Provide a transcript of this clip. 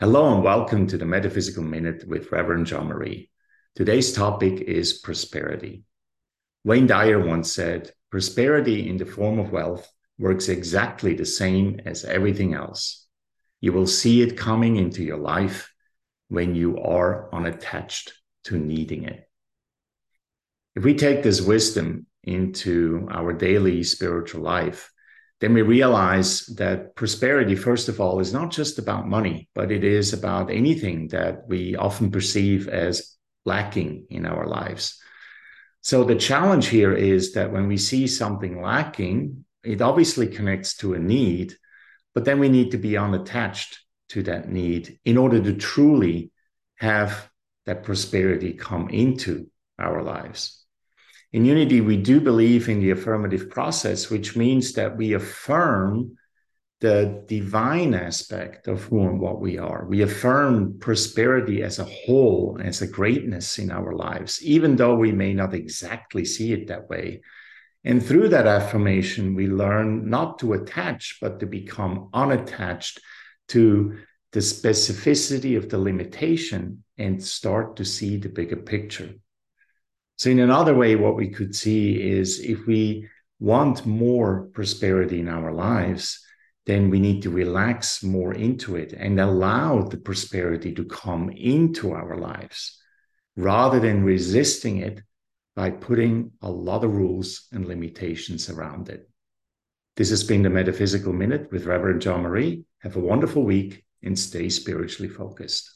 Hello and welcome to the Metaphysical Minute with Reverend Jean Marie. Today's topic is prosperity. Wayne Dyer once said, Prosperity in the form of wealth works exactly the same as everything else. You will see it coming into your life when you are unattached to needing it. If we take this wisdom into our daily spiritual life, then we realize that prosperity, first of all, is not just about money, but it is about anything that we often perceive as lacking in our lives. So the challenge here is that when we see something lacking, it obviously connects to a need, but then we need to be unattached to that need in order to truly have that prosperity come into our lives. In Unity, we do believe in the affirmative process, which means that we affirm the divine aspect of who and what we are. We affirm prosperity as a whole, as a greatness in our lives, even though we may not exactly see it that way. And through that affirmation, we learn not to attach, but to become unattached to the specificity of the limitation and start to see the bigger picture. So, in another way, what we could see is if we want more prosperity in our lives, then we need to relax more into it and allow the prosperity to come into our lives rather than resisting it by putting a lot of rules and limitations around it. This has been the Metaphysical Minute with Reverend Jean Marie. Have a wonderful week and stay spiritually focused.